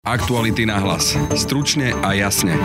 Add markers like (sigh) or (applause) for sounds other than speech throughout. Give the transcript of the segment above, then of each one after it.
Aktuality na hlas. Stručne a jasne.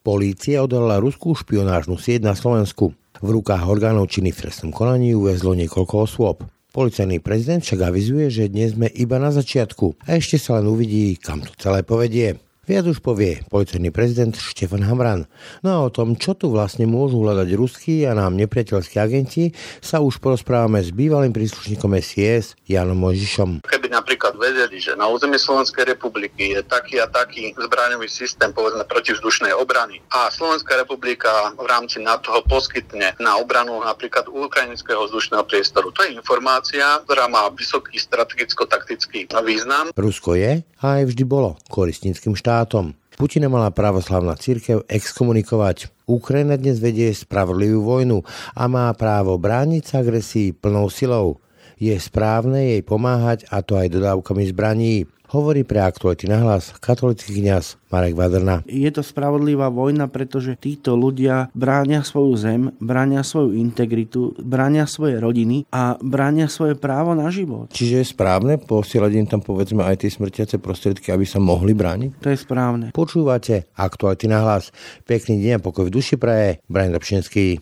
Polícia odhalila ruskú špionážnu sieť na Slovensku. V rukách orgánov činy v trestnom konaní uväzlo niekoľko osôb. Policajný prezident však avizuje, že dnes sme iba na začiatku a ešte sa len uvidí, kam to celé povedie. Viac už povie policajný prezident Štefan Hamran. No a o tom, čo tu vlastne môžu hľadať ruskí a nám nepriateľskí agenti, sa už porozprávame s bývalým príslušníkom SIS Janom Mojžišom. Keby napríklad vedeli, že na území Slovenskej republiky je taký a taký zbraňový systém, povedzme protivzdušnej obrany a Slovenská republika v rámci NATO ho poskytne na obranu napríklad ukrajinského vzdušného priestoru. To je informácia, ktorá má vysoký strategicko-taktický význam. Rusko je a aj vždy bolo koristníckým štátom štátom. Putina mala pravoslavná církev exkomunikovať. Ukrajina dnes vedie spravodlivú vojnu a má právo brániť sa agresii plnou silou. Je správne jej pomáhať a to aj dodávkami zbraní hovorí pre aktuality na hlas katolický kňaz Marek Vadrna. Je to spravodlivá vojna, pretože títo ľudia bránia svoju zem, bránia svoju integritu, bránia svoje rodiny a bránia svoje právo na život. Čiže je správne posielať im tam povedzme aj tie smrtiace prostriedky, aby sa mohli brániť? To je správne. Počúvate aktuality na hlas. Pekný deň a pokoj v duši praje. Brian Dobšinský.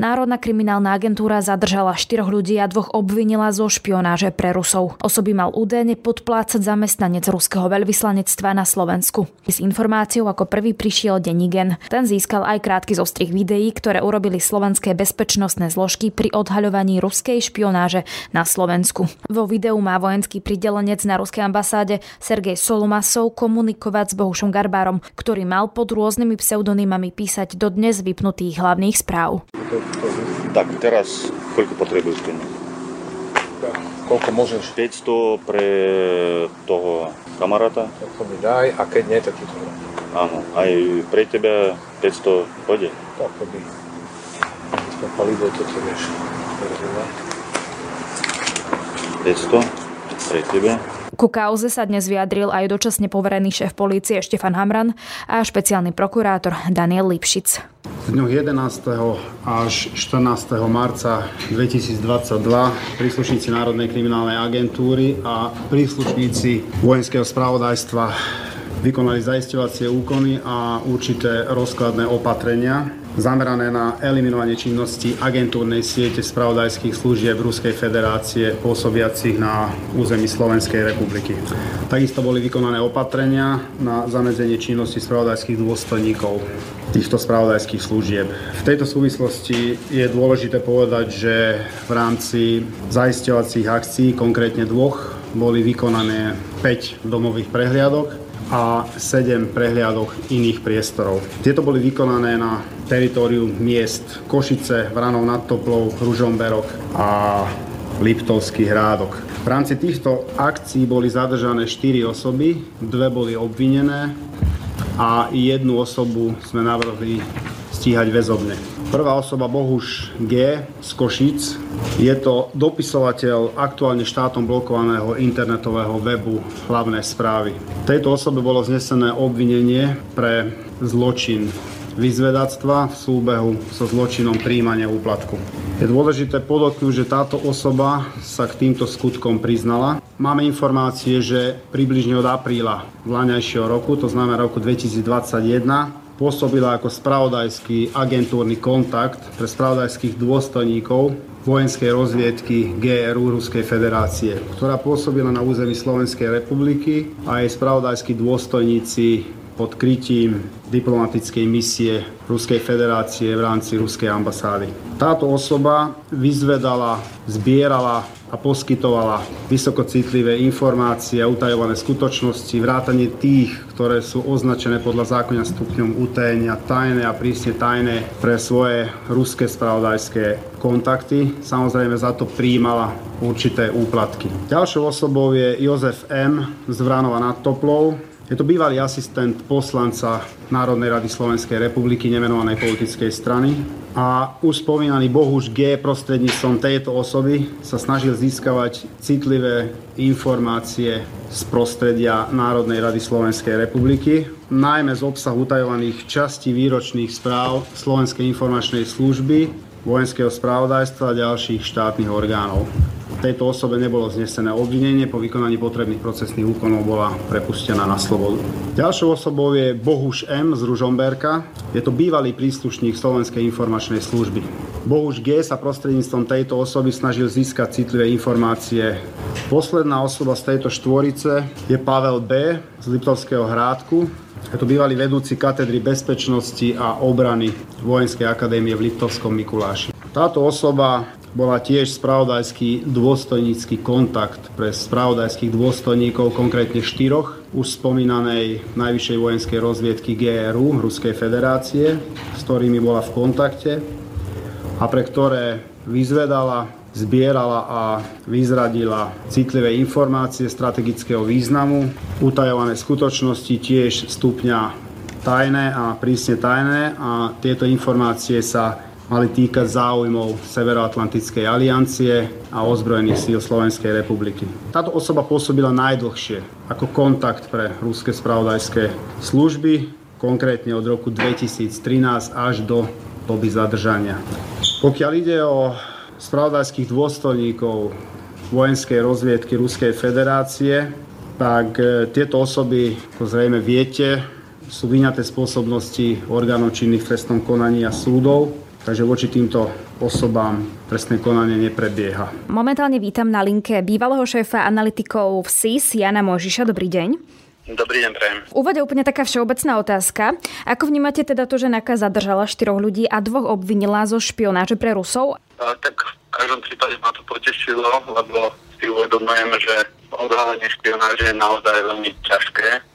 Národná kriminálna agentúra zadržala štyroch ľudí a dvoch obvinila zo špionáže pre Rusov. Osoby mal údajne podplácať zamestnanec ruského veľvyslanectva na Slovensku. S informáciou ako prvý prišiel Denigen. Ten získal aj krátky zostrih videí, ktoré urobili slovenské bezpečnostné zložky pri odhaľovaní ruskej špionáže na Slovensku. Vo videu má vojenský pridelenec na ruskej ambasáde Sergej Solomasov komunikovať s Bohušom Garbárom, ktorý mal pod rôznymi pseudonymami písať do dnes vypnutých hlavných správ. Tak, teraz koľko potrebuješ peniaz? Koľko môžeš? 500 pre toho kamaráta. To mi daj a keď nie, tak ti to dám. Áno, aj pre teba 500 pôjde. Tak to by. Dneska palivo, toto vieš. 500 pre teba. Ku kauze sa dnes vyjadril aj dočasne poverený šéf polície Štefan Hamran a špeciálny prokurátor Daniel Lipšic. V dňoch 11. až 14. marca 2022 príslušníci Národnej kriminálnej agentúry a príslušníci vojenského spravodajstva vykonali zaistovacie úkony a určité rozkladné opatrenia zamerané na eliminovanie činnosti agentúrnej siete spravodajských služieb Ruskej federácie pôsobiacich na území Slovenskej republiky. Takisto boli vykonané opatrenia na zamedzenie činnosti spravodajských dôstojníkov týchto spravodajských služieb. V tejto súvislosti je dôležité povedať, že v rámci zaisťovacích akcií, konkrétne dvoch, boli vykonané 5 domových prehliadok a 7 prehliadok iných priestorov. Tieto boli vykonané na teritoriu miest Košice, Vranov nad Toplou, Ružomberok a Liptovský hrádok. V rámci týchto akcií boli zadržané 4 osoby, dve boli obvinené a jednu osobu sme navrhli stíhať väzobne. Prvá osoba Bohuš G. z Košic. Je to dopisovateľ aktuálne štátom blokovaného internetového webu hlavné správy. Tejto osobe bolo znesené obvinenie pre zločin vyzvedactva v súbehu so zločinom príjmania úplatku. Je dôležité podotknúť, že táto osoba sa k týmto skutkom priznala. Máme informácie, že približne od apríla vláňajšieho roku, to znamená roku 2021, pôsobila ako spravodajský agentúrny kontakt pre spravodajských dôstojníkov vojenskej rozviedky GRU Ruskej federácie, ktorá pôsobila na území Slovenskej republiky a jej spravodajskí dôstojníci pod krytím diplomatickej misie Ruskej federácie v rámci Ruskej ambasády. Táto osoba vyzvedala, zbierala a poskytovala vysokocitlivé informácie a utajované skutočnosti, vrátanie tých, ktoré sú označené podľa zákona stupňom utajenia tajné a prísne tajné pre svoje ruské spravodajské kontakty. Samozrejme za to príjmala určité úplatky. Ďalšou osobou je Jozef M. z Vranova nad Toplou, je to bývalý asistent poslanca Národnej rady Slovenskej republiky nemenovanej politickej strany. A už spomínaný Bohuž G. prostredníctvom tejto osoby sa snažil získavať citlivé informácie z prostredia Národnej rady Slovenskej republiky, najmä z obsahu utajovaných častí výročných správ Slovenskej informačnej služby, vojenského správodajstva a ďalších štátnych orgánov. tejto osobe nebolo znesené obvinenie, po vykonaní potrebných procesných úkonov bola prepustená na slobodu. Ďalšou osobou je Bohuš M. z Ružomberka. Je to bývalý príslušník Slovenskej informačnej služby. Bohuš G. sa prostredníctvom tejto osoby snažil získať citlivé informácie. Posledná osoba z tejto štvorice je Pavel B. z Liptovského Hrádku. Je to bývalý vedúci katedry bezpečnosti a obrany Vojenskej akadémie v Liptovskom Mikuláši. Táto osoba bola tiež spravodajský dôstojnícky kontakt pre spravodajských dôstojníkov, konkrétne štyroch, už spomínanej najvyššej vojenskej rozviedky GRU Ruskej federácie, s ktorými bola v kontakte a pre ktoré vyzvedala, zbierala a vyzradila citlivé informácie strategického významu, utajované skutočnosti tiež stupňa tajné a prísne tajné a tieto informácie sa mali týkať záujmov Severoatlantickej aliancie a ozbrojených síl Slovenskej republiky. Táto osoba pôsobila najdlhšie ako kontakt pre ruské spravodajské služby, konkrétne od roku 2013 až do doby zadržania. Pokiaľ ide o spravodajských dôstojníkov vojenskej rozviedky Ruskej federácie, tak e, tieto osoby, ako zrejme viete, sú vyňaté spôsobnosti orgánov činných v trestnom konaní a súdov Takže voči týmto osobám trestné konanie neprebieha. Momentálne vítam na linke bývalého šéfa analytikov v SIS, Jana Možiša. Dobrý deň. Dobrý deň, prejem. V úvode úplne taká všeobecná otázka. Ako vnímate teda to, že NAKA zadržala štyroch ľudí a dvoch obvinila zo špionáže pre Rusov? A, tak v každom prípade ma to potešilo, lebo si uvedomujem, že odhalenie špionáže je naozaj veľmi ťažké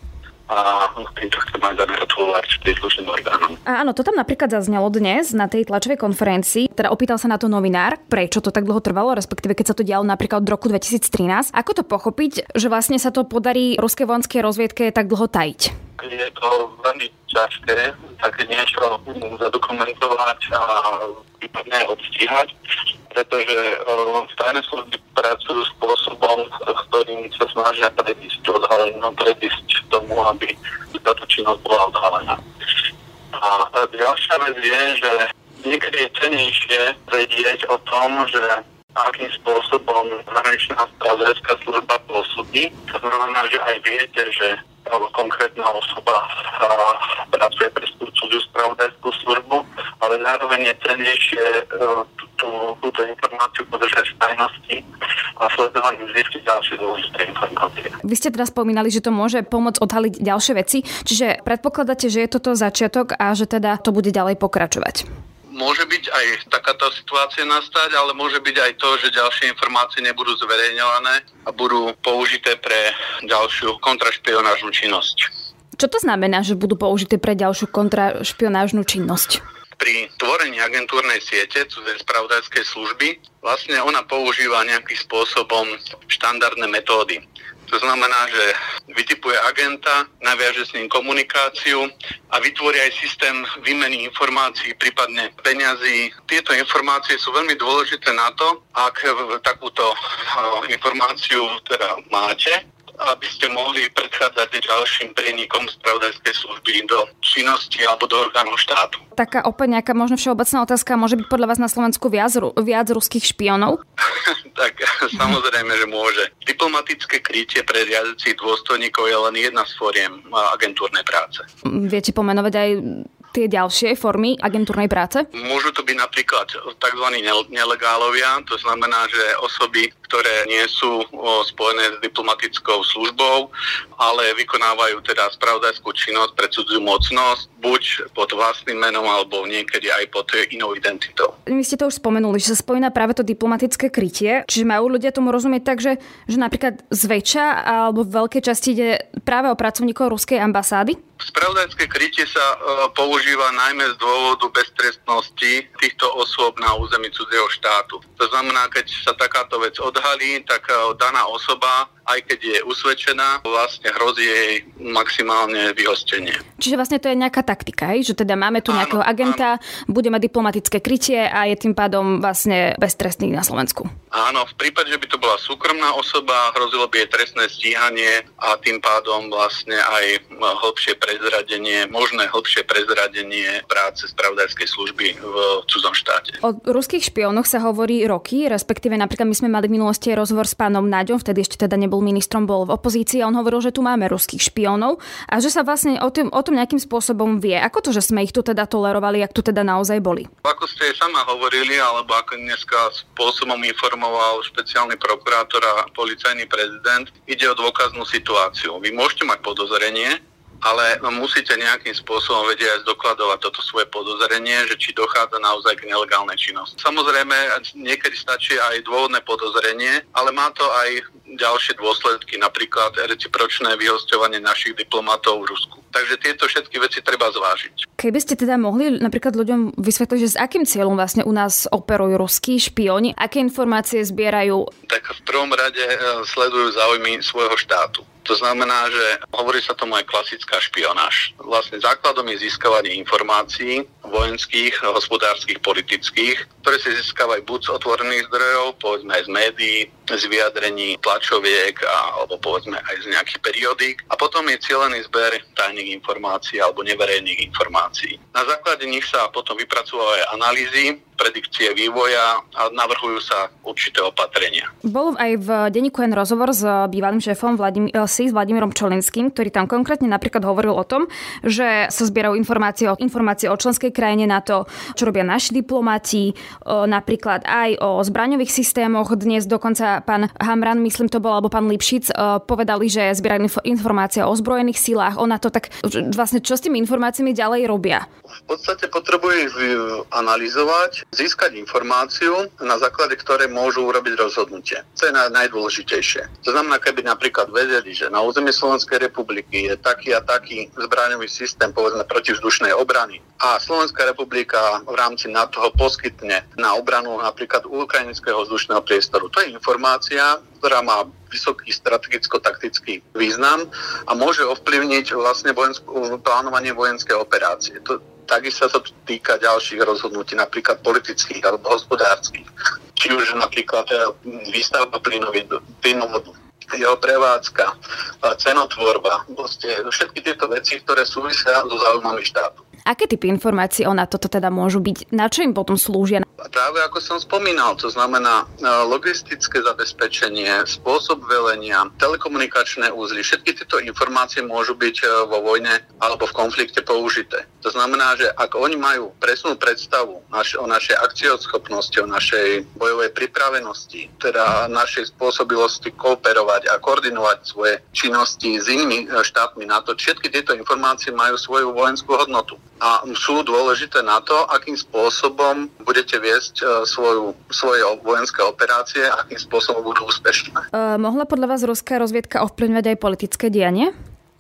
a týmto chcem aj zagratulovať príslušným orgánom. A áno, to tam napríklad zaznelo dnes na tej tlačovej konferencii. Teda opýtal sa na to novinár, prečo to tak dlho trvalo, respektíve keď sa to dialo napríklad od roku 2013. Ako to pochopiť, že vlastne sa to podarí ruskej vojenskej rozviedke tak dlho tajiť? Je to veľmi ťažké také niečo zadokumentovať a prípadne odstíhať, pretože tajné služby pracujú spôsobom, ktorým sa snažia predísť odhaleniu, predísť tomu, aby táto činnosť bola odhalená. A ďalšia vec je, že niekedy je cenejšie vedieť o tom, že akým spôsobom zahraničná spravodajská služba pôsobí. To znamená, že aj viete, že konkrétna osoba pracuje pre cudziu spravodajskú službu, ale zároveň je cenejšie tú, túto informáciu podržať v tajnosti a sledovať zistiť ďalšie dôležité informácie. Vy ste teda spomínali, že to môže pomôcť odhaliť ďalšie veci, čiže predpokladáte, že je toto začiatok a že teda to bude ďalej pokračovať? Môže byť aj takáto situácia nastať, ale môže byť aj to, že ďalšie informácie nebudú zverejňované a budú použité pre ďalšiu kontrašpionážnu činnosť. Čo to znamená, že budú použité pre ďalšiu kontrašpionážnu činnosť? pri tvorení agentúrnej siete cudzej spravodajskej služby vlastne ona používa nejakým spôsobom štandardné metódy. To znamená, že vytipuje agenta, naviaže s ním komunikáciu a vytvorí aj systém výmeny informácií, prípadne peňazí. Tieto informácie sú veľmi dôležité na to, ak takúto informáciu teda máte, aby ste mohli predchádzať ďalším prienikom spravodajskej služby do činnosti alebo do orgánov štátu. Taká opäť nejaká možno všeobecná otázka, môže byť podľa vás na Slovensku viac, viac ruských špionov? (laughs) tak (laughs) samozrejme, že môže. Diplomatické krytie pre riadecích dôstojníkov je len jedna z fóriem agentúrnej práce. Viete pomenovať aj tie ďalšie formy agentúrnej práce? Môžu to byť napríklad tzv. nelegálovia, to znamená, že osoby, ktoré nie sú spojené s diplomatickou službou, ale vykonávajú teda spravodajskú činnosť pre cudziu mocnosť, buď pod vlastným menom, alebo niekedy aj pod inou identitou. Vy ste to už spomenuli, že sa spomína práve to diplomatické krytie, čiže majú ľudia tomu rozumieť tak, že, že napríklad zväčša alebo v veľkej časti ide práve o pracovníkov ruskej ambasády? Spravodajské krytie sa e, používa najmä z dôvodu beztrestnosti týchto osôb na území cudzieho štátu. To znamená, keď sa takáto vec odhalí, tak e, daná osoba aj keď je usvedčená, vlastne hrozí jej maximálne vyhostenie. Čiže vlastne to je nejaká taktika, že teda máme tu áno, nejakého agenta, áno. bude mať diplomatické krytie a je tým pádom vlastne beztrestný na Slovensku. Áno, v prípade, že by to bola súkromná osoba, hrozilo by jej trestné stíhanie a tým pádom vlastne aj hĺbšie prezradenie, možné hĺbšie prezradenie práce spravodajskej služby v cudzom štáte. O ruských špiónoch sa hovorí roky, respektíve napríklad my sme mali v minulosti rozhovor s pánom Naďom, vtedy ešte teda nebol ministrom, bol v opozícii a on hovoril, že tu máme ruských špiónov a že sa vlastne o tom, o tom nejakým spôsobom vie. Ako to, že sme ich tu teda tolerovali, ak tu teda naozaj boli? Ako ste sama hovorili, alebo ako dneska spôsobom informoval špeciálny prokurátor a policajný prezident, ide o dôkaznú situáciu. Vy môžete mať podozrenie, ale musíte nejakým spôsobom vedieť aj zdokladovať toto svoje podozrenie, že či dochádza naozaj k nelegálnej činnosti. Samozrejme, niekedy stačí aj dôvodné podozrenie, ale má to aj ďalšie dôsledky, napríklad recipročné vyhostovanie našich diplomatov v Rusku. Takže tieto všetky veci treba zvážiť. Keby ste teda mohli napríklad ľuďom vysvetliť, že s akým cieľom vlastne u nás operujú ruskí špioni, aké informácie zbierajú? Tak v prvom rade e, sledujú záujmy svojho štátu. To znamená, že hovorí sa tomu aj klasická špionáž. Vlastne základom je získavanie informácií vojenských, hospodárskych, politických, ktoré si získavajú buď z otvorených zdrojov, povedzme aj z médií, z vyjadrení tlačoviek a, alebo povedzme aj z nejakých periodík. A potom je cieľený zber tajných informácií alebo neverejných informácií. Na základe nich sa potom vypracovajú aj analýzy, predikcie vývoja a navrhujú sa určité opatrenia. Bol aj v denníku N rozhovor s bývalým šéfom Vladim, eh, si, s Vladimírom Čolinským, ktorý tam konkrétne napríklad hovoril o tom, že sa zbierajú informácie o, informácie o členskej krajine na to, čo robia naši diplomati, o, napríklad aj o zbraňových systémoch. Dnes dokonca pán Hamran, myslím to bol, alebo pán Lipšic, o, povedali, že zbierajú informácie o ozbrojených silách. Ona to tak, vlastne čo s tými informáciami ďalej robia? V podstate potrebuje analyzovať, získať informáciu, na základe ktorej môžu urobiť rozhodnutie. To je najdôležitejšie. To znamená, keby napríklad vedeli, že na území Slovenskej republiky je taký a taký zbraňový systém, povedzme, protivzdušnej obrany a Slovenská republika v rámci NATO poskytne na obranu napríklad ukrajinského vzdušného priestoru. To je informácia, ktorá má vysoký strategicko-taktický význam a môže ovplyvniť vlastne vojenskú, plánovanie vojenskej operácie. To, Takisto sa to týka ďalších rozhodnutí, napríklad politických alebo hospodárskych. Či už napríklad e, výstavba plynovodu, jeho prevádzka, e, cenotvorba, vlastne všetky tieto veci, ktoré súvisia so záujmami štátu. Aké typy informácií o na toto teda môžu byť? Na čo im potom slúžia? Práve ako som spomínal, to znamená e, logistické zabezpečenie, spôsob velenia, telekomunikačné úzly, všetky tieto informácie môžu byť e, vo vojne alebo v konflikte použité. To znamená, že ak oni majú presnú predstavu o našej akcioschopnosti, o našej bojovej pripravenosti, teda našej spôsobilosti kooperovať a koordinovať svoje činnosti s inými e, štátmi NATO, všetky tieto informácie majú svoju vojenskú hodnotu a sú dôležité na to, akým spôsobom budete viesť e, svoju, svoje vojenské operácie, akým spôsobom budú úspešné. Uh, mohla podľa vás ruská rozviedka ovplyvňovať aj politické dianie?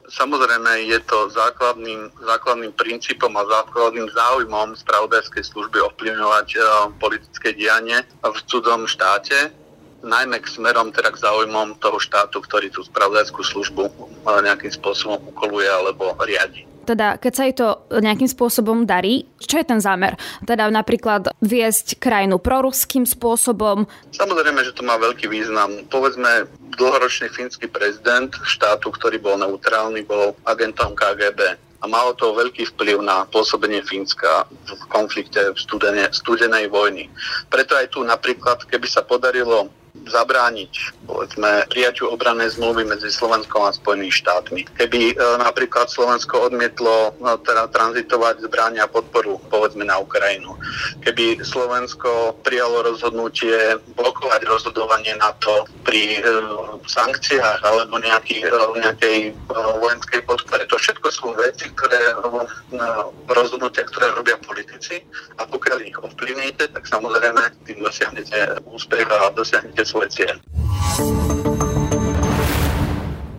Samozrejme je to základným, základným princípom a základným záujmom spravodajskej služby ovplyvňovať uh, politické dianie v cudzom štáte, najmä k smerom teda k záujmom toho štátu, ktorý tú spravodajskú službu uh, nejakým spôsobom ukoluje alebo riadi teda keď sa jej to nejakým spôsobom darí, čo je ten zámer? Teda napríklad viesť krajinu proruským spôsobom? Samozrejme, že to má veľký význam. Povedzme, dlhoročný fínsky prezident štátu, ktorý bol neutrálny, bol agentom KGB a malo to veľký vplyv na pôsobenie Fínska v konflikte v studenej, studenej vojny. Preto aj tu napríklad, keby sa podarilo zabrániť povedzme, prijaťu obrannej zmluvy medzi Slovenskom a Spojenými štátmi. Keby e, napríklad Slovensko odmietlo e, teda tranzitovať zbrania a podporu povedzme na Ukrajinu. Keby Slovensko prijalo rozhodnutie blokovať rozhodovanie NATO pri e, sankciách alebo nejaký, e, nejakej e, vojenskej podpore. To všetko sú veci, ktoré e, rozhodnutia, ktoré robia politici a pokiaľ ich ovplyvníte, tak samozrejme tým dosiahnete úspech a dosiahnete cieľ.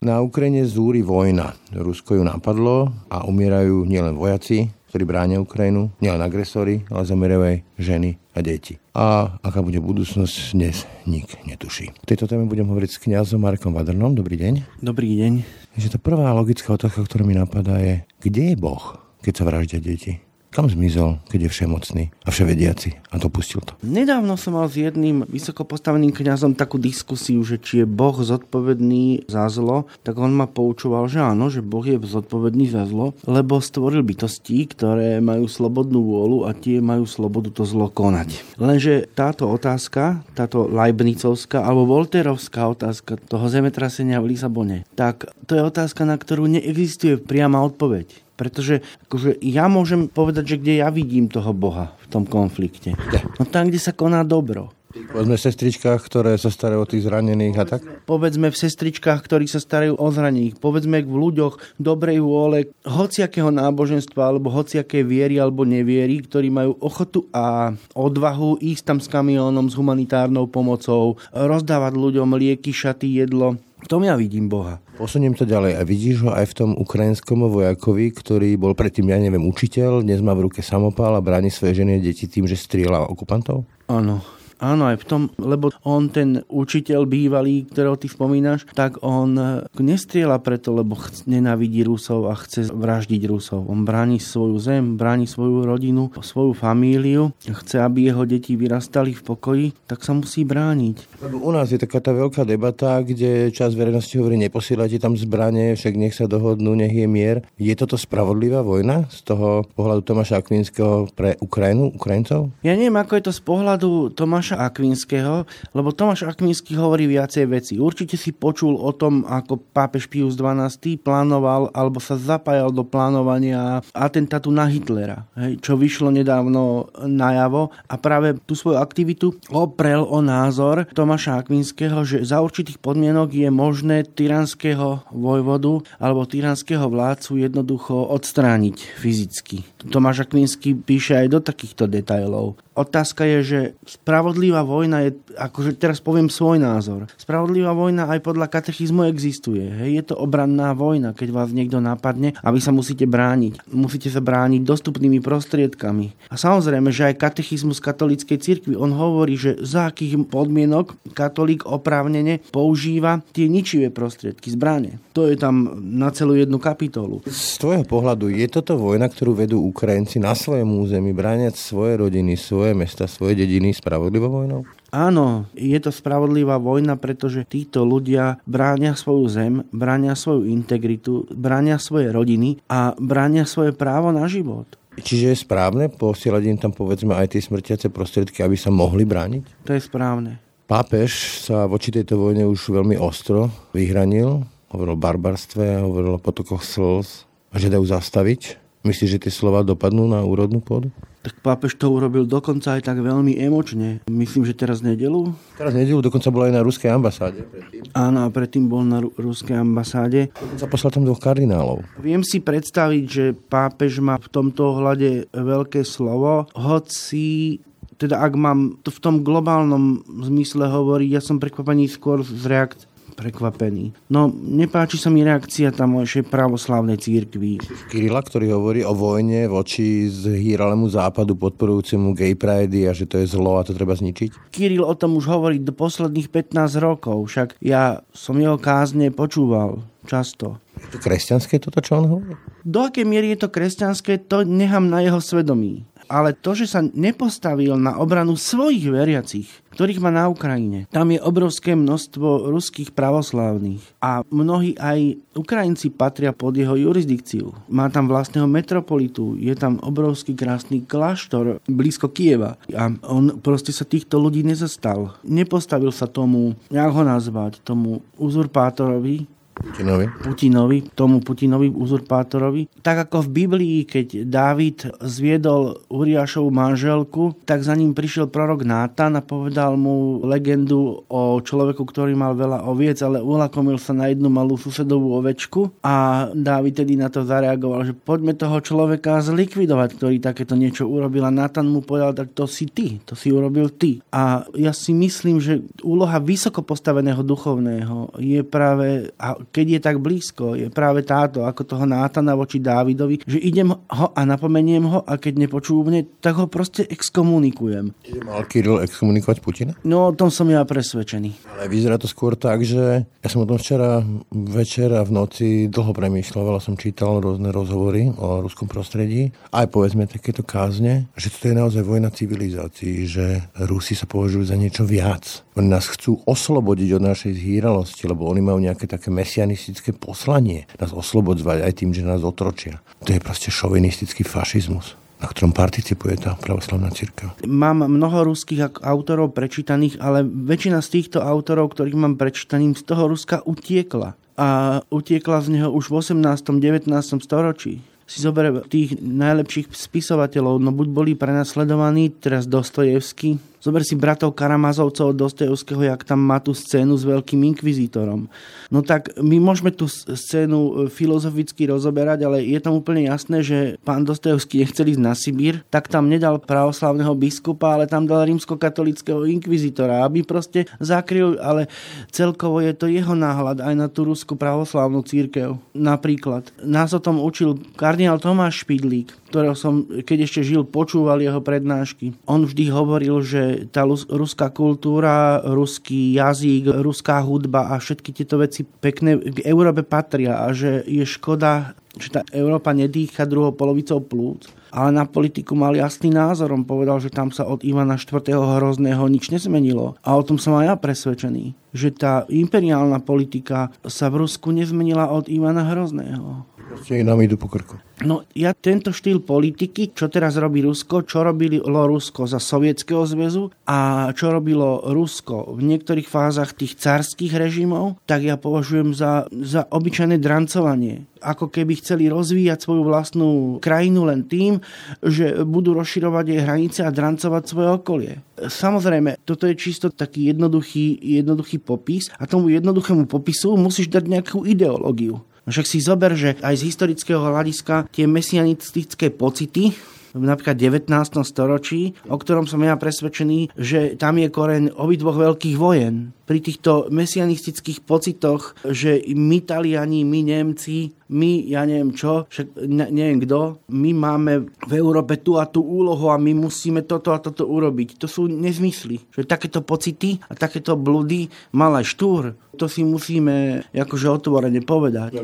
Na Ukrajine zúri vojna. Rusko ju napadlo a umierajú nielen vojaci, ktorí bránia Ukrajinu, nielen agresori, ale zomerajú aj ženy a deti. A aká bude budúcnosť, dnes nik netuší. V tejto téme budem hovoriť s kňazom Markom Vadrnom. Dobrý deň. Dobrý deň. Že tá prvá logická otázka, ktorá mi napadá je, kde je Boh, keď sa vraždia deti? Kam zmizol, keď je všemocný a vševediaci a dopustil to? Nedávno som mal s jedným vysoko kňazom takú diskusiu, že či je Boh zodpovedný za zlo, tak on ma poučoval, že áno, že Boh je zodpovedný za zlo, lebo stvoril bytosti, ktoré majú slobodnú vôľu a tie majú slobodu to zlo konať. Lenže táto otázka, táto Leibnicovská alebo Volterovská otázka toho zemetrasenia v Lisabone, tak to je otázka, na ktorú neexistuje priama odpoveď. Pretože akože ja môžem povedať, že kde ja vidím toho Boha v tom konflikte. No tam, kde sa koná dobro. Povedzme v sestričkách, ktoré sa starajú o tých zranených a tak? Povedzme v sestričkách, ktorí sa starajú o zranených. Povedzme v ľuďoch dobrej vôle, hociakého náboženstva, alebo hociaké viery alebo neviery, ktorí majú ochotu a odvahu ísť tam s kamiónom, s humanitárnou pomocou, rozdávať ľuďom lieky, šaty, jedlo. V tom ja vidím Boha. Posuniem to ďalej. A vidíš ho aj v tom ukrajinskom vojakovi, ktorý bol predtým, ja neviem, učiteľ, dnes má v ruke samopál a bráni svoje ženy a deti tým, že strieľa okupantov? Áno, Áno, aj v tom, lebo on ten učiteľ bývalý, ktorého ty spomínaš, tak on e, nestriela preto, lebo ch- nenávidí Rusov a chce vraždiť Rusov. On bráni svoju zem, bráni svoju rodinu, svoju famíliu, chce, aby jeho deti vyrastali v pokoji, tak sa musí brániť. U nás je taká tá veľká debata, kde čas verejnosti hovorí, neposielajte tam zbranie, však nech sa dohodnú, nech je mier. Je toto spravodlivá vojna z toho pohľadu Tomáša Akvinského pre Ukrajinu, Ukrajincov? Ja neviem, ako je to z pohľadu Tomáša Tomáša Akvinského, lebo Tomáš Akvinský hovorí viacej veci. Určite si počul o tom, ako pápež Pius XII plánoval alebo sa zapájal do plánovania atentátu na Hitlera, hej, čo vyšlo nedávno najavo a práve tú svoju aktivitu oprel o názor Tomáša Akvinského, že za určitých podmienok je možné tyranského vojvodu alebo tyranského vládcu jednoducho odstrániť fyzicky. Tomáš Akvinský píše aj do takýchto detajlov. Otázka je, že spravodlivá vojna je, akože teraz poviem svoj názor, spravodlivá vojna aj podľa katechizmu existuje. Hej, je to obranná vojna, keď vás niekto napadne a vy sa musíte brániť. Musíte sa brániť dostupnými prostriedkami. A samozrejme, že aj katechizmus katolíckej cirkvi, on hovorí, že za akých podmienok katolík oprávnene používa tie ničivé prostriedky, zbranie. To je tam na celú jednu kapitolu. Z tvojho pohľadu, je toto vojna, ktorú vedú Ukrajinci na svojom území, bráňať svoje rodiny, svoje svoje mesta, svoje dediny spravodlivou vojnou? Áno, je to spravodlivá vojna, pretože títo ľudia bránia svoju zem, bránia svoju integritu, bránia svoje rodiny a bránia svoje právo na život. Čiže je správne posielať im tam povedzme aj tie smrtiace prostriedky, aby sa mohli brániť? To je správne. Pápež sa voči tejto vojne už veľmi ostro vyhranil, hovoril o barbarstve, hovoril o potokoch slz a že dajú zastaviť. Myslíš, že tie slova dopadnú na úrodnú pôdu? tak pápež to urobil dokonca aj tak veľmi emočne. Myslím, že teraz nedelu. Teraz nedelu, dokonca bol aj na ruskej ambasáde. Predtým. Áno, a predtým bol na ruskej ambasáde. Dokonca poslal tam dvoch kardinálov. Viem si predstaviť, že pápež má v tomto ohľade veľké slovo, hoci teda ak mám to v tom globálnom zmysle hovoriť, ja som prekvapený skôr z reakcie prekvapený. No, nepáči sa mi reakcia tam tamojšej pravoslavnej církvy. Kirila, ktorý hovorí o vojne voči zhýralému západu podporujúcemu gay pride a že to je zlo a to treba zničiť? Kiril o tom už hovorí do posledných 15 rokov, však ja som jeho kázne počúval často. Je to kresťanské toto, čo on hovorí? Do akej miery je to kresťanské, to nechám na jeho svedomí ale to, že sa nepostavil na obranu svojich veriacich, ktorých má na Ukrajine. Tam je obrovské množstvo ruských pravoslávnych a mnohí aj Ukrajinci patria pod jeho jurisdikciu. Má tam vlastného metropolitu, je tam obrovský krásny kláštor blízko Kieva a on proste sa týchto ľudí nezastal. Nepostavil sa tomu, jak ho nazvať, tomu uzurpátorovi, Putinovi. Putinovi, tomu Putinovi, uzurpátorovi. Tak ako v Biblii, keď Dávid zviedol Uriášovú manželku, tak za ním prišiel prorok Nátan a povedal mu legendu o človeku, ktorý mal veľa oviec, ale ulakomil sa na jednu malú susedovú ovečku a Dávid tedy na to zareagoval, že poďme toho človeka zlikvidovať, ktorý takéto niečo urobil a Nátan mu povedal, tak to si ty, to si urobil ty. A ja si myslím, že úloha vysoko postaveného duchovného je práve, a keď je tak blízko, je práve táto, ako toho Nátana voči Dávidovi, že idem ho a napomeniem ho a keď nepočúvne, tak ho proste exkomunikujem. Ide mal Kiril exkomunikovať Putina? No, o tom som ja presvedčený. Ale vyzerá to skôr tak, že ja som o tom včera večer a v noci dlho premýšľal, veľa som čítal rôzne rozhovory o ruskom prostredí, aj povedzme takéto kázne, že to je naozaj vojna civilizácií, že Rusi sa považujú za niečo viac. Oni nás chcú oslobodiť od našej zhýralosti, lebo oni majú nejaké také mesianistické poslanie. Nás oslobodzovať aj tým, že nás otročia. To je proste šovinistický fašizmus na ktorom participuje tá pravoslavná církev. Mám mnoho ruských autorov prečítaných, ale väčšina z týchto autorov, ktorých mám prečítaných, z toho Ruska utiekla. A utiekla z neho už v 18. 19. storočí si zoberie tých najlepších spisovateľov, no buď boli prenasledovaní, teraz Dostojevský, Zober si bratov Karamazovcov od Dostojevského, jak tam má tú scénu s veľkým inkvizítorom. No tak my môžeme tú scénu e, filozoficky rozoberať, ale je tam úplne jasné, že pán Dostojevský nechcel ísť na Sibír, tak tam nedal pravoslavného biskupa, ale tam dal rímskokatolického inkvizítora, aby proste zakryl, ale celkovo je to jeho náhľad aj na tú ruskú pravoslavnú církev. Napríklad. Nás o tom učil kardinál Tomáš Špidlík, ktorého som, keď ešte žil, počúval jeho prednášky. On vždy hovoril, že tá ruská kultúra, ruský jazyk, ruská hudba a všetky tieto veci pekné k Európe patria a že je škoda, že tá Európa nedýcha druhou polovicou plúc ale na politiku mal jasný názor. On povedal, že tam sa od Ivana IV. Hrozného nič nezmenilo. A o tom som aj ja presvedčený, že tá imperiálna politika sa v Rusku nezmenila od Ivana Hrozného. Proste nám idú po krku. No ja tento štýl politiky, čo teraz robí Rusko, čo robilo Rusko za Sovietskeho zväzu a čo robilo Rusko v niektorých fázach tých carských režimov, tak ja považujem za, za obyčajné drancovanie. Ako keby chceli rozvíjať svoju vlastnú krajinu len tým, že budú rozširovať jej hranice a drancovať svoje okolie. Samozrejme, toto je čisto taký jednoduchý, jednoduchý popis a tomu jednoduchému popisu musíš dať nejakú ideológiu. Však si zober, že aj z historického hľadiska tie mesianistické pocity, napríklad 19. storočí, o ktorom som ja presvedčený, že tam je koreň obidvoch veľkých vojen pri týchto mesianistických pocitoch, že my Taliani, my Nemci, my, ja neviem čo, však ne, neviem kto, my máme v Európe tú a tú úlohu a my musíme toto a toto urobiť. To sú nezmysly. Že takéto pocity a takéto blúdy mal aj Štúr. To si musíme akože otvorene povedať.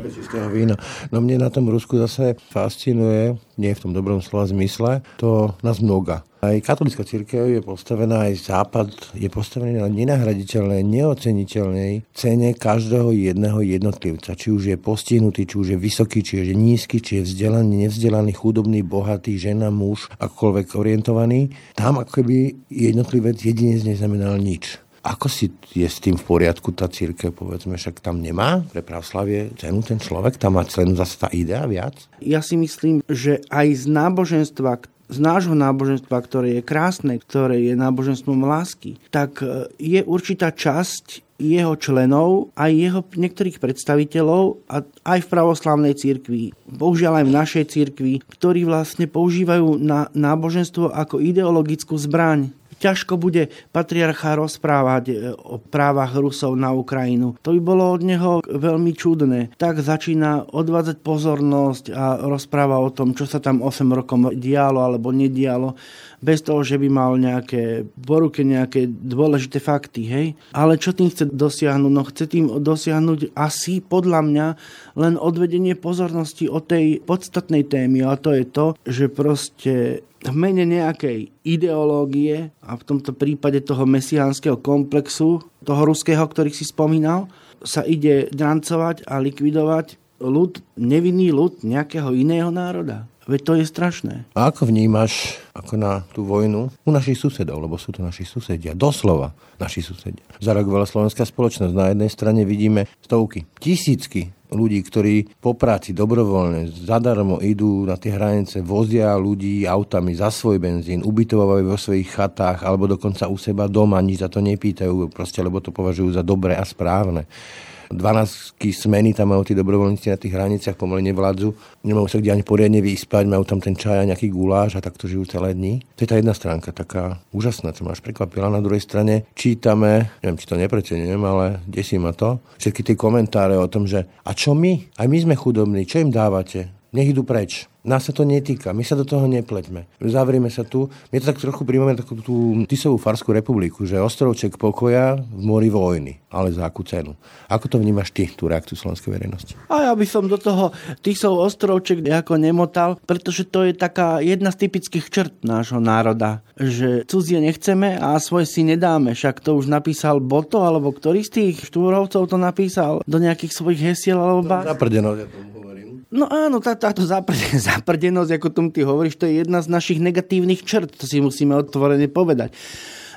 Vína. No mne na tom Rusku zase fascinuje, nie v tom dobrom slova zmysle, to nás mnoga. Aj katolická církev je postavená, aj západ je postavený na nenahraditeľnej, neoceniteľnej cene každého jedného jednotlivca. Či už je postihnutý, či už je vysoký, či je nízky, či je vzdelaný, nevzdelaný, chudobný, bohatý, žena, muž, akokoľvek orientovaný. Tam ako keby jednotlivec jedinec neznamenal nič. Ako si je s tým v poriadku tá církev, povedzme, však tam nemá pre pravslavie cenu ten človek, tam má cenu zase tá idea viac? Ja si myslím, že aj z náboženstva, z nášho náboženstva, ktoré je krásne, ktoré je náboženstvom lásky, tak e, je určitá časť jeho členov, aj jeho niektorých predstaviteľov a aj v pravoslavnej cirkvi, bohužiaľ aj v našej cirkvi, ktorí vlastne používajú na náboženstvo ako ideologickú zbraň ťažko bude patriarcha rozprávať e, o právach Rusov na Ukrajinu. To by bolo od neho veľmi čudné. Tak začína odvádzať pozornosť a rozpráva o tom, čo sa tam 8 rokov dialo alebo nedialo bez toho, že by mal nejaké poruke, nejaké dôležité fakty, hej. Ale čo tým chce dosiahnuť? No chce tým dosiahnuť asi podľa mňa len odvedenie pozornosti od tej podstatnej témy a to je to, že proste v mene nejakej ideológie a v tomto prípade toho mesiánskeho komplexu, toho ruského, ktorých si spomínal, sa ide drancovať a likvidovať ľud, nevinný ľud nejakého iného národa. Veď to je strašné. A ako vnímaš ako na tú vojnu u našich susedov, lebo sú to naši susedia, doslova naši susedia. Zareagovala slovenská spoločnosť. Na jednej strane vidíme stovky, tisícky ľudí, ktorí po práci dobrovoľne zadarmo idú na tie hranice, vozia ľudí autami za svoj benzín, ubytovajú vo svojich chatách alebo dokonca u seba doma, nič za to nepýtajú, proste lebo to považujú za dobré a správne 12 smeny tam majú tí dobrovoľníci na tých hraniciach, pomaly nevládzu, nemajú sa kde ani poriadne vyspať, majú tam ten čaj a nejaký guláš a takto žijú celé dni. To je tá jedna stránka, taká úžasná, čo ma až prekvapila. Na druhej strane čítame, neviem, či to nepreceňujem, ale desí ma to, všetky tie komentáre o tom, že a čo my? Aj my sme chudobní, čo im dávate? Nech idú preč. Nás sa to netýka, my sa do toho nepleťme. Zavrieme sa tu. My to tak trochu príjmeme takú tú Tisovú Farskú republiku, že ostrovček pokoja v mori vojny. Ale za akú cenu? Ako to vnímaš ty, tú reakciu slovenskej verejnosti? A ja by som do toho Tisov ostrovček nejako nemotal, pretože to je taká jedna z typických črt nášho národa, že cudzie nechceme a svoje si nedáme. Však to už napísal Boto, alebo ktorý z tých štúrovcov to napísal do nejakých svojich hesiel alebo bá... Zaprdenosť, No áno, tá, táto zaprdenosť, (laughs) ako tomu ty hovoríš, to je jedna z našich negatívnych črt, to si musíme otvorene povedať.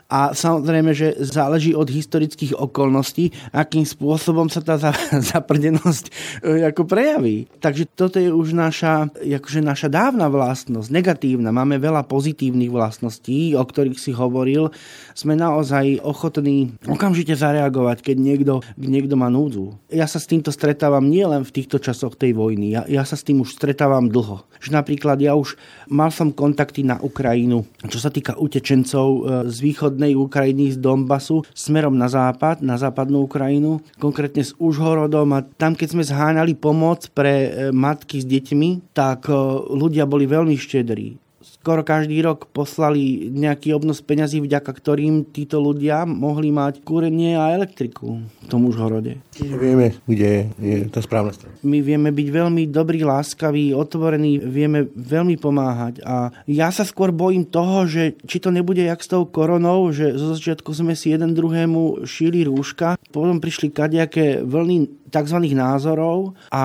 A samozrejme, že záleží od historických okolností, akým spôsobom sa tá (laughs) zaprdenosť e, ako prejaví. Takže toto je už naša, akože naša dávna vlastnosť, negatívna. Máme veľa pozitívnych vlastností, o ktorých si hovoril. Sme naozaj ochotní okamžite zareagovať, keď niekto, niekto má núdzu. Ja sa s týmto stretávam nielen v týchto časoch tej vojny. Ja, ja sa s tým už stretávam dlho. Že napríklad ja už mal som kontakty na Ukrajinu, čo sa týka utečencov e, z východ východnej Ukrajiny z Donbasu smerom na západ, na západnú Ukrajinu, konkrétne s Užhorodom. A tam, keď sme zháňali pomoc pre e, matky s deťmi, tak e, ľudia boli veľmi štedrí skoro každý rok poslali nejaký obnos peňazí, vďaka ktorým títo ľudia mohli mať kúrenie a elektriku v tom Užhorode. Čiže vieme, kde je tá správna strana. My vieme byť veľmi dobrí, láskaví, otvorení, vieme veľmi pomáhať. A ja sa skôr bojím toho, že či to nebude jak s tou koronou, že zo začiatku sme si jeden druhému šili rúška, potom prišli kadejaké vlny tzv. názorov a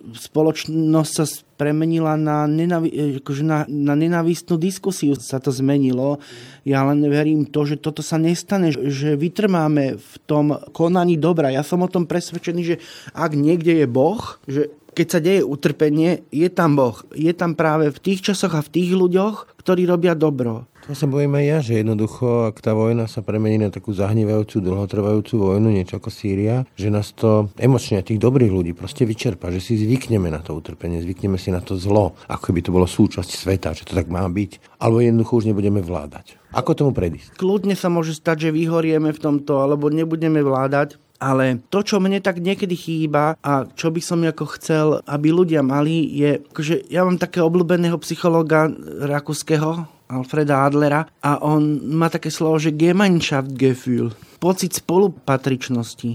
spoločnosť sa premenila na, nenavi- akože na, na nenavistnú diskusiu, sa to zmenilo. Ja len verím to, že toto sa nestane, že vytrmáme v tom konaní dobra. Ja som o tom presvedčený, že ak niekde je Boh, že keď sa deje utrpenie, je tam Boh. Je tam práve v tých časoch a v tých ľuďoch, ktorí robia dobro. To sa bojím aj ja, že jednoducho, ak tá vojna sa premení na takú zahnívajúcu, dlhotrvajúcu vojnu, niečo ako Sýria, že nás to emočne tých dobrých ľudí proste vyčerpa, že si zvykneme na to utrpenie, zvykneme si na to zlo, ako by to bolo súčasť sveta, že to tak má byť, alebo jednoducho už nebudeme vládať. Ako tomu predísť? Kľudne sa môže stať, že vyhorieme v tomto, alebo nebudeme vládať, ale to, čo mne tak niekedy chýba a čo by som ako chcel, aby ľudia mali, je, že ja mám takého obľúbeného psychologa rakúskeho, Alfreda Adlera a on má také slovo, že Gemeinschaftsgefühl, pocit spolupatričnosti.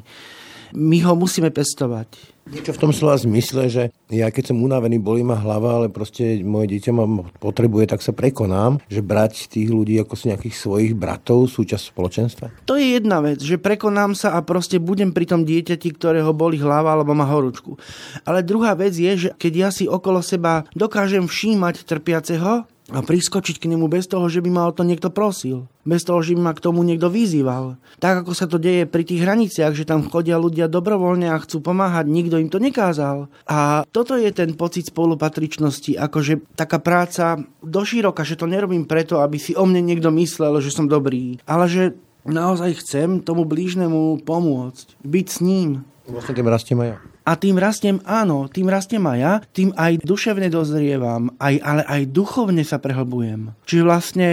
My ho musíme pestovať. Niečo v tom slova zmysle, že ja keď som unavený, bolí ma hlava, ale proste moje dieťa ma potrebuje, tak sa prekonám, že brať tých ľudí ako si nejakých svojich bratov, súčasť spoločenstva? To je jedna vec, že prekonám sa a proste budem pri tom dieťati, ktorého boli hlava alebo má horúčku. Ale druhá vec je, že keď ja si okolo seba dokážem všímať trpiaceho, a priskočiť k nemu bez toho, že by ma o to niekto prosil. Bez toho, že by ma k tomu niekto vyzýval. Tak ako sa to deje pri tých hraniciach, že tam chodia ľudia dobrovoľne a chcú pomáhať, nikto im to nekázal. A toto je ten pocit spolupatričnosti, akože taká práca doširoka, že to nerobím preto, aby si o mne niekto myslel, že som dobrý, ale že naozaj chcem tomu blížnemu pomôcť, byť s ním. Vlastne tým rastiem aj ja. A tým rastiem, áno, tým rastiem aj ja, tým aj duševne dozrievam, aj, ale aj duchovne sa prehlbujem. Čiže vlastne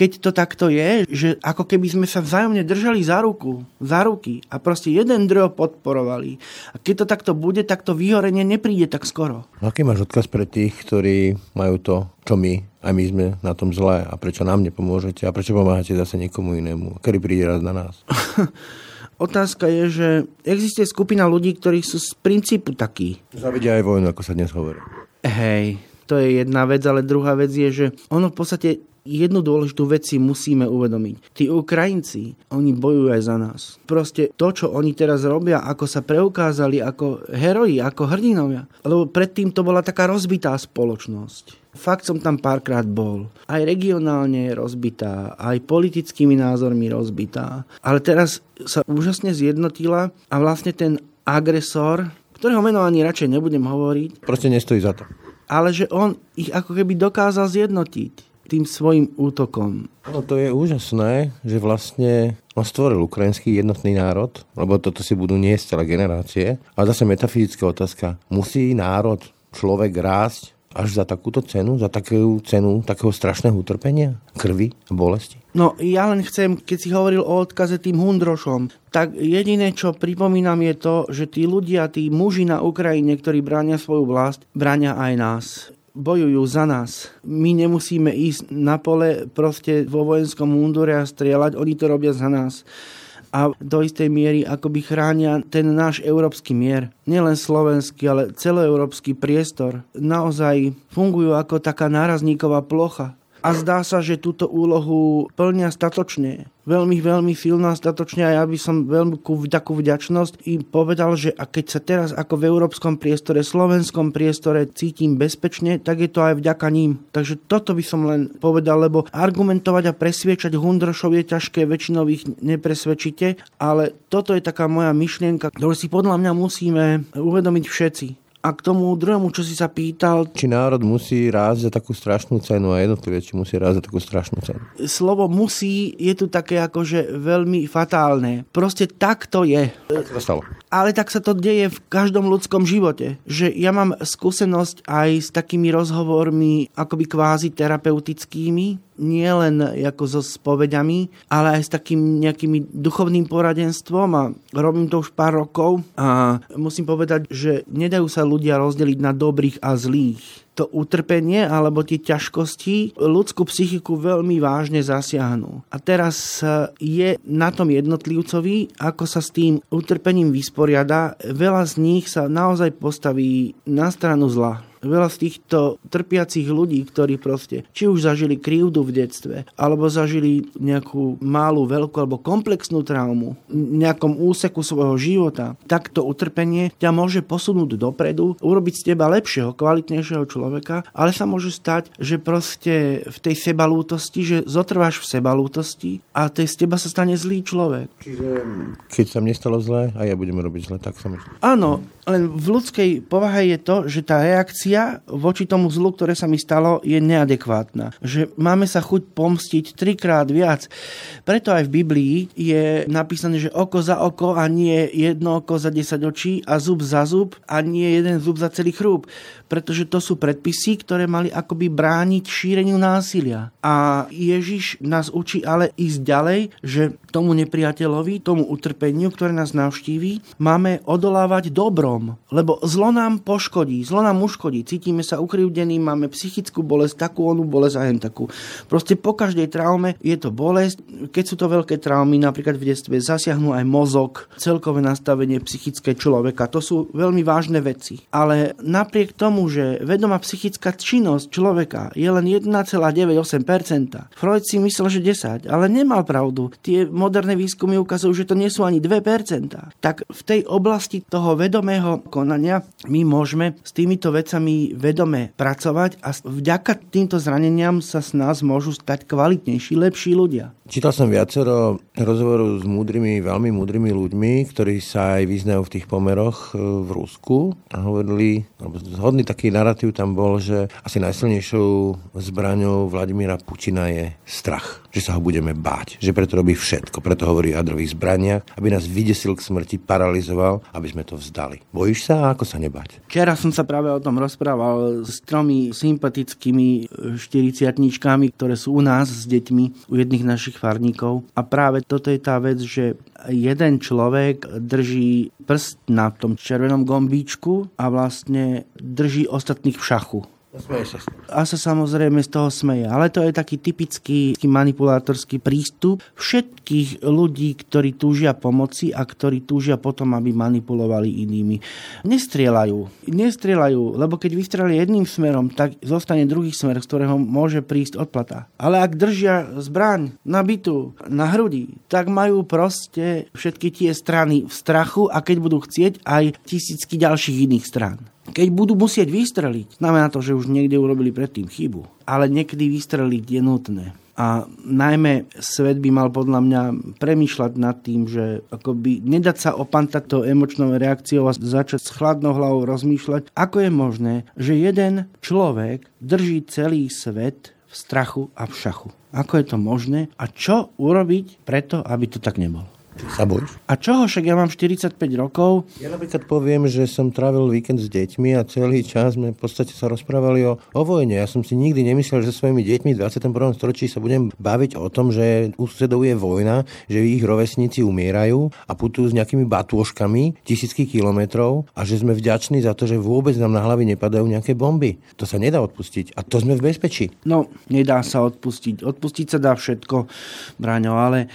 keď to takto je, že ako keby sme sa vzájomne držali za ruku, za ruky a proste jeden druhého podporovali. A keď to takto bude, tak to vyhorenie nepríde tak skoro. Aký máš odkaz pre tých, ktorí majú to, čo my, a my sme na tom zlé a prečo nám nepomôžete a prečo pomáhate zase niekomu inému? Kedy príde raz na nás? (laughs) Otázka je, že existuje skupina ľudí, ktorí sú z princípu takí. Zavidia aj vojnu, ako sa dnes hovorí. Hej, to je jedna vec, ale druhá vec je, že ono v podstate jednu dôležitú vec si musíme uvedomiť. Tí Ukrajinci, oni bojujú aj za nás. Proste to, čo oni teraz robia, ako sa preukázali ako heroji, ako hrdinovia. Lebo predtým to bola taká rozbitá spoločnosť. Fakt som tam párkrát bol. Aj regionálne je rozbitá, aj politickými názormi rozbitá. Ale teraz sa úžasne zjednotila a vlastne ten agresor, ktorého meno ani radšej nebudem hovoriť. Proste nestojí za to. Ale že on ich ako keby dokázal zjednotiť tým svojim útokom. No to je úžasné, že vlastne on stvoril ukrajinský jednotný národ, lebo toto si budú niesť celé generácie. A zase metafyzická otázka. Musí národ, človek rásť až za takúto cenu, za takú cenu takého strašného utrpenia, krvi a bolesti? No ja len chcem, keď si hovoril o odkaze tým hundrošom, tak jediné, čo pripomínam je to, že tí ľudia, tí muži na Ukrajine, ktorí bránia svoju vlast, bránia aj nás bojujú za nás. My nemusíme ísť na pole proste vo vojenskom múndure a strieľať, oni to robia za nás a do istej miery akoby chránia ten náš európsky mier. Nielen slovenský, ale celoeurópsky priestor. Naozaj fungujú ako taká nárazníková plocha a zdá sa, že túto úlohu plnia statočne. Veľmi, veľmi silná statočne a ja by som veľmi takú vďačnosť im povedal, že a keď sa teraz ako v európskom priestore, slovenskom priestore cítim bezpečne, tak je to aj vďaka ním. Takže toto by som len povedal, lebo argumentovať a presviečať Hundrošov je ťažké, väčšinou ich nepresvedčíte, ale toto je taká moja myšlienka, ktorú si podľa mňa musíme uvedomiť všetci a k tomu druhému, čo si sa pýtal... Či národ musí rásť za takú strašnú cenu a jednotlivé, či musí rásť za takú strašnú cenu. Slovo musí je tu také akože veľmi fatálne. Proste tak to je. Tak to stalo. Ale tak sa to deje v každom ľudskom živote. Že ja mám skúsenosť aj s takými rozhovormi akoby kvázi terapeutickými, nie len ako so spovedami, ale aj s takým nejakým duchovným poradenstvom a robím to už pár rokov a musím povedať, že nedajú sa ľudia rozdeliť na dobrých a zlých to utrpenie alebo tie ťažkosti ľudskú psychiku veľmi vážne zasiahnu. A teraz je na tom jednotlivcovi, ako sa s tým utrpením vysporiada. Veľa z nich sa naozaj postaví na stranu zla veľa z týchto trpiacich ľudí, ktorí proste či už zažili krivdu v detstve, alebo zažili nejakú malú, veľkú alebo komplexnú traumu v nejakom úseku svojho života, tak to utrpenie ťa môže posunúť dopredu, urobiť z teba lepšieho, kvalitnejšieho človeka, ale sa môže stať, že proste v tej sebalútosti, že zotrváš v sebalútosti a tej z teba sa stane zlý človek. Čiže keď sa mne stalo zle a ja budem robiť zle, tak sa mi... Áno, len v ľudskej povahe je to, že tá reakcia voči tomu zlu, ktoré sa mi stalo, je neadekvátna. Že máme sa chuť pomstiť trikrát viac. Preto aj v Biblii je napísané, že oko za oko a nie jedno oko za 10 očí a zub za zub a nie jeden zub za celý chrúb pretože to sú predpisy, ktoré mali akoby brániť šíreniu násilia. A Ježiš nás učí ale ísť ďalej, že tomu nepriateľovi, tomu utrpeniu, ktoré nás navštíví, máme odolávať dobrom, lebo zlo nám poškodí, zlo nám uškodí, cítime sa ukrivdení, máme psychickú bolesť, takú onú bolesť a hen takú. Proste po každej traume je to bolesť, keď sú to veľké traumy, napríklad v detstve zasiahnu aj mozog, celkové nastavenie psychické človeka, to sú veľmi vážne veci. Ale napriek tomu, že vedomá psychická činnosť človeka je len 1,98%. Freud si myslel, že 10, ale nemal pravdu. Tie moderné výskumy ukazujú, že to nie sú ani 2%. Tak v tej oblasti toho vedomého konania my môžeme s týmito vecami vedome pracovať a vďaka týmto zraneniam sa s nás môžu stať kvalitnejší, lepší ľudia. Čítal som viacero rozhovorov s múdrymi, veľmi múdrymi ľuďmi, ktorí sa aj vyznajú v tých pomeroch e, v Rusku a hovorili, alebo zhodný taký narratív tam bol, že asi najsilnejšou zbraňou Vladimíra Putina je strach že sa ho budeme báť, že preto robí všetko, preto hovorí o jadrových zbraniach, aby nás vydesil k smrti, paralizoval, aby sme to vzdali. Bojíš sa a ako sa nebať? Včera som sa práve o tom rozprával s tromi sympatickými 40 ktoré sú u nás s deťmi, u jedných našich farníkov. A práve toto je tá vec, že jeden človek drží prst na tom červenom gombíčku a vlastne drží ostatných v šachu. A sa samozrejme z toho smeje. Ale to je taký typický manipulátorský prístup všetkých ľudí, ktorí túžia pomoci a ktorí túžia potom, aby manipulovali inými. Nestrieľajú. Nestrieľajú, lebo keď vystreli jedným smerom, tak zostane druhý smer, z ktorého môže prísť odplata. Ale ak držia zbraň na bytu, na hrudi, tak majú proste všetky tie strany v strachu a keď budú chcieť aj tisícky ďalších iných strán. Keď budú musieť vystreliť, znamená to, že už niekde urobili predtým chybu. Ale niekedy vystreliť je nutné. A najmä svet by mal podľa mňa premýšľať nad tým, že akoby nedať sa opantať to emočnou reakciou a začať s chladnou hlavou rozmýšľať, ako je možné, že jeden človek drží celý svet v strachu a v šachu. Ako je to možné a čo urobiť preto, aby to tak nebolo? Sa bojíš? A čoho? Však ja mám 45 rokov. Ja napríklad poviem, že som trávil víkend s deťmi a celý čas sme v podstate sa rozprávali o, o vojne. Ja som si nikdy nemyslel, že svojimi deťmi v 21. storočí sa budem baviť o tom, že u susedov je vojna, že ich rovesníci umierajú a putujú s nejakými batôžkami tisícky kilometrov a že sme vďační za to, že vôbec nám na hlavy nepadajú nejaké bomby. To sa nedá odpustiť a to sme v bezpečí. No, nedá sa odpustiť. Odpustiť sa dá všetko, Braňo, ale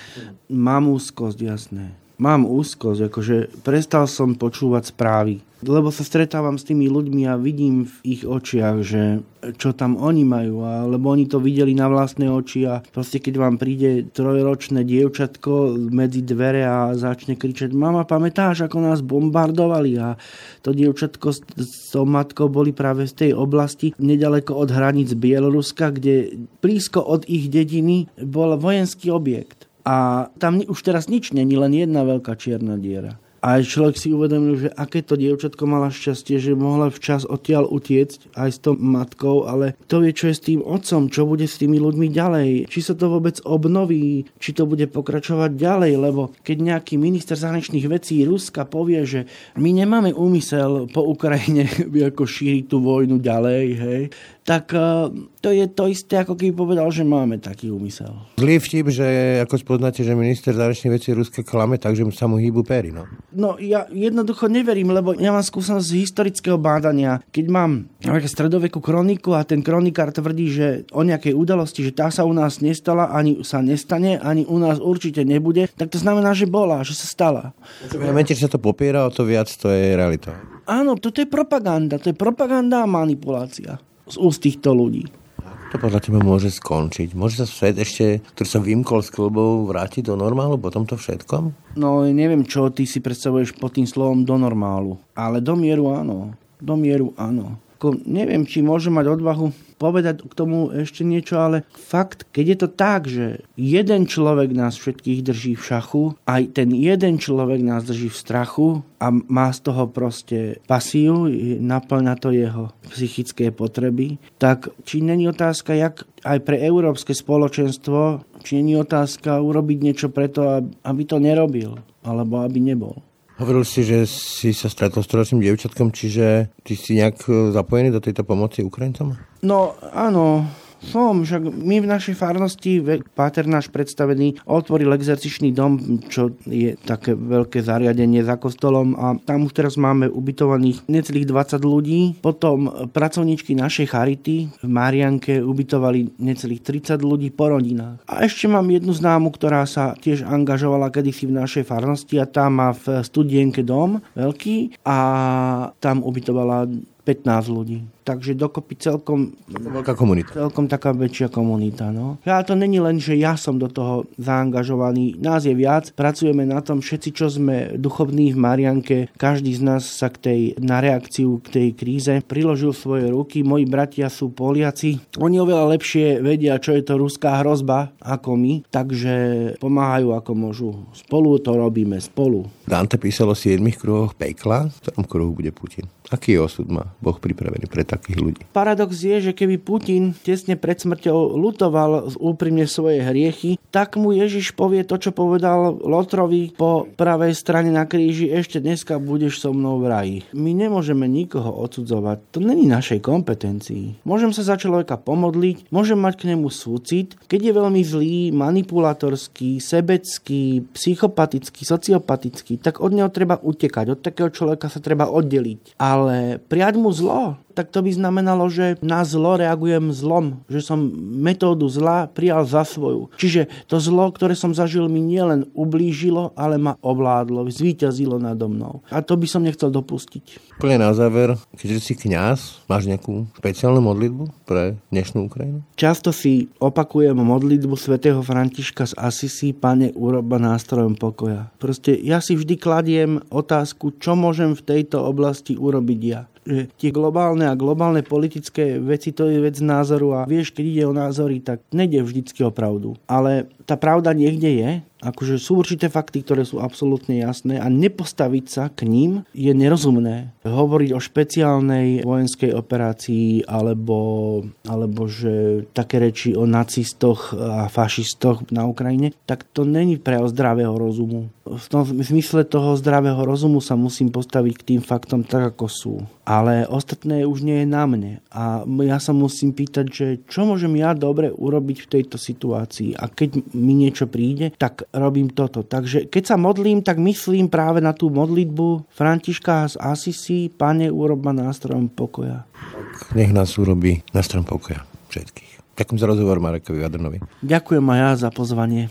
mám úzkosť, jasné. Mám úzkosť, akože prestal som počúvať správy lebo sa stretávam s tými ľuďmi a vidím v ich očiach, že čo tam oni majú, a, lebo oni to videli na vlastné oči a proste keď vám príde trojročné dievčatko medzi dvere a začne kričať mama, pamätáš, ako nás bombardovali a to dievčatko s, s tou matkou boli práve z tej oblasti nedaleko od hraníc Bieloruska, kde blízko od ich dediny bol vojenský objekt. A tam už teraz nič není, len jedna veľká čierna diera. A človek si uvedomil, že aké to dievčatko mala šťastie, že mohla včas odtiaľ utiecť aj s tou matkou, ale to vie, čo je s tým otcom, čo bude s tými ľuďmi ďalej, či sa to vôbec obnoví, či to bude pokračovať ďalej, lebo keď nejaký minister zahraničných vecí Ruska povie, že my nemáme úmysel po Ukrajine (laughs) ako šíriť tú vojnu ďalej, hej, tak eh, to je to isté, ako keby povedal, že máme taký úmysel. Zlý vtip, že ako spoznáte, že minister zahraničných vecí Ruska klame, takže sa mu hýbu péry, no? No ja jednoducho neverím, lebo ja mám skúsenosť z historického bádania. Keď mám stredovekú kroniku a ten kronikár tvrdí, že o nejakej udalosti, že tá sa u nás nestala, ani sa nestane, ani u nás určite nebude, tak to znamená, že bola, že sa stala. V momente, že sa to popiera, o to viac to je realita. Áno, toto je propaganda. To je propaganda a manipulácia z úst týchto ľudí. To podľa teba môže skončiť? Môže sa svet ešte, ktorý sa vymkol z klubov, vrátiť do normálu po tomto všetkom? No, neviem, čo ty si predstavuješ pod tým slovom do normálu. Ale do mieru áno. Do mieru áno. Ko, neviem, či môže mať odvahu povedať k tomu ešte niečo, ale fakt, keď je to tak, že jeden človek nás všetkých drží v šachu, aj ten jeden človek nás drží v strachu a má z toho proste pasiu, naplňa to jeho psychické potreby, tak či není otázka, jak aj pre európske spoločenstvo, či není otázka urobiť niečo preto, aby to nerobil, alebo aby nebol. Hovoril si, že si sa stretol s trojročným dievčatkom, čiže ty si nejak e, zapojený do tejto pomoci Ukrajincom? No áno, som, však my v našej farnosti, páter náš predstavený, otvoril exercičný dom, čo je také veľké zariadenie za kostolom a tam už teraz máme ubytovaných necelých 20 ľudí. Potom pracovníčky našej charity v Marianke ubytovali necelých 30 ľudí po rodinách. A ešte mám jednu známu, ktorá sa tiež angažovala kedysi v našej farnosti a tá má v studienke dom veľký a tam ubytovala 15 ľudí. Takže dokopy celkom... Veľká komunita. Celkom taká väčšia komunita, no. A to není len, že ja som do toho zaangažovaný. Nás je viac, pracujeme na tom všetci, čo sme duchovní v Marianke. Každý z nás sa k tej, na reakciu k tej kríze priložil svoje ruky. Moji bratia sú Poliaci. Oni oveľa lepšie vedia, čo je to ruská hrozba ako my, takže pomáhajú ako môžu. Spolu to robíme, spolu. Dante písalo o 7 kruhoch pekla, v ktorom kruhu bude Putin. Aký osud má Boh pripravený pre takých ľudí? Paradox je, že keby Putin tesne pred smrťou lutoval úprimne svoje hriechy, tak mu Ježiš povie to, čo povedal Lotrovi po pravej strane na kríži, ešte dneska budeš so mnou v raji. My nemôžeme nikoho odsudzovať, to není našej kompetencii. Môžem sa za človeka pomodliť, môžem mať k nemu súcit, keď je veľmi zlý, manipulátorský, sebecký, psychopatický, sociopatický, tak od neho treba utekať, od takého človeka sa treba oddeliť. Ale prijať mu zlo, tak to by znamenalo, že na zlo reagujem zlom, že som metódu zla prijal za svoju. Čiže to zlo, ktoré som zažil, mi nielen ublížilo, ale ma ovládlo, zvíťazilo nado mnou. A to by som nechcel dopustiť. Plne na záver, keďže si kňaz, máš nejakú špeciálnu modlitbu pre dnešnú Ukrajinu? Často si opakujem modlitbu svätého Františka z Asisi, Pane, uroba nástrojom pokoja. Proste ja si vždy kladiem otázku, čo môžem v tejto oblasti urobiť ja že tie globálne a globálne politické veci to je vec názoru a vieš, keď ide o názory, tak nejde vždycky o pravdu. Ale tá pravda niekde je, akože sú určité fakty, ktoré sú absolútne jasné a nepostaviť sa k ním je nerozumné. Hovoriť o špeciálnej vojenskej operácii alebo, alebo že také reči o nacistoch a fašistoch na Ukrajine, tak to není pre zdravého rozumu. V tom zmysle toho zdravého rozumu sa musím postaviť k tým faktom tak, ako sú. Ale ostatné už nie je na mne. A ja sa musím pýtať, že čo môžem ja dobre urobiť v tejto situácii. A keď mi niečo príde, tak robím toto. Takže keď sa modlím, tak myslím práve na tú modlitbu Františka z Asisi, Pane, urob ma nástrojom pokoja. Nech nás urobí nástrojom pokoja všetkých. Ďakujem za rozhovor Marekovi Vadrnovi. Ďakujem aj ja za pozvanie.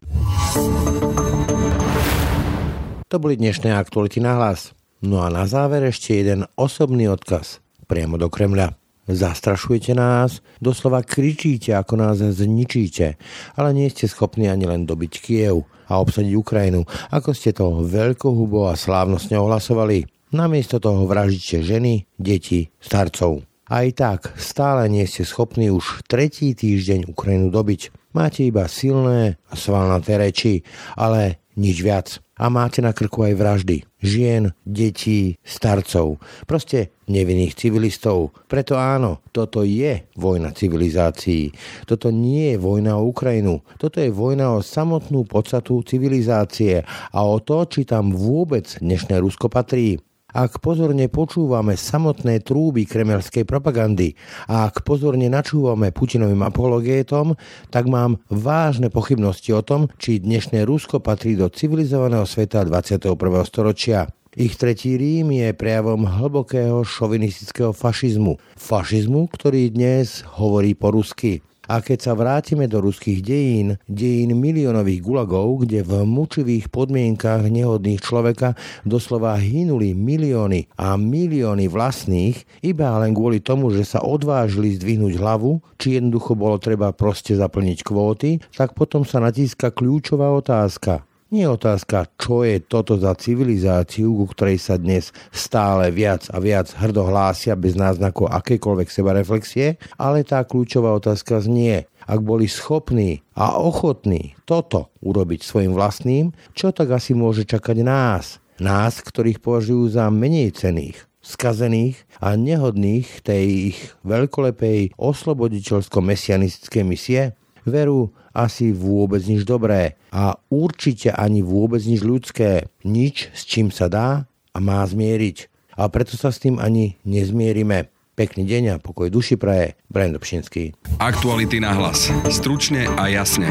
To boli dnešné aktuality na hlas. No a na záver ešte jeden osobný odkaz priamo do Kremľa. Zastrašujete nás, doslova kričíte, ako nás zničíte, ale nie ste schopní ani len dobiť Kiev a obsadiť Ukrajinu, ako ste to veľkohubo a slávnostne ohlasovali. Namiesto toho vraždíte ženy, deti, starcov. Aj tak stále nie ste schopní už tretí týždeň Ukrajinu dobiť. Máte iba silné a svalnaté reči, ale nič viac a máte na krku aj vraždy. Žien, detí, starcov. Proste nevinných civilistov. Preto áno, toto je vojna civilizácií. Toto nie je vojna o Ukrajinu. Toto je vojna o samotnú podstatu civilizácie a o to, či tam vôbec dnešné Rusko patrí. Ak pozorne počúvame samotné trúby kremelskej propagandy a ak pozorne načúvame Putinovým apologétom, tak mám vážne pochybnosti o tom, či dnešné Rusko patrí do civilizovaného sveta 21. storočia. Ich tretí Rím je prejavom hlbokého šovinistického fašizmu. Fašizmu, ktorý dnes hovorí po rusky. A keď sa vrátime do ruských dejín, dejín miliónových gulagov, kde v mučivých podmienkach nehodných človeka doslova hynuli milióny a milióny vlastných, iba len kvôli tomu, že sa odvážili zdvihnúť hlavu, či jednoducho bolo treba proste zaplniť kvóty, tak potom sa natíska kľúčová otázka. Nie je otázka, čo je toto za civilizáciu, ku ktorej sa dnes stále viac a viac hrdo hlásia bez náznaku akékoľvek sebareflexie, ale tá kľúčová otázka znie, ak boli schopní a ochotní toto urobiť svojim vlastným, čo tak asi môže čakať nás? Nás, ktorých považujú za menej cených, skazených a nehodných tej ich veľkolepej osloboditeľsko-mesianistickej misie? Veru, asi vôbec nič dobré a určite ani vôbec nič ľudské. Nič, s čím sa dá a má zmieriť. A preto sa s tým ani nezmierime. Pekný deň a pokoj duši praje. Brando Pšinský. Aktuality na hlas. Stručne a jasne.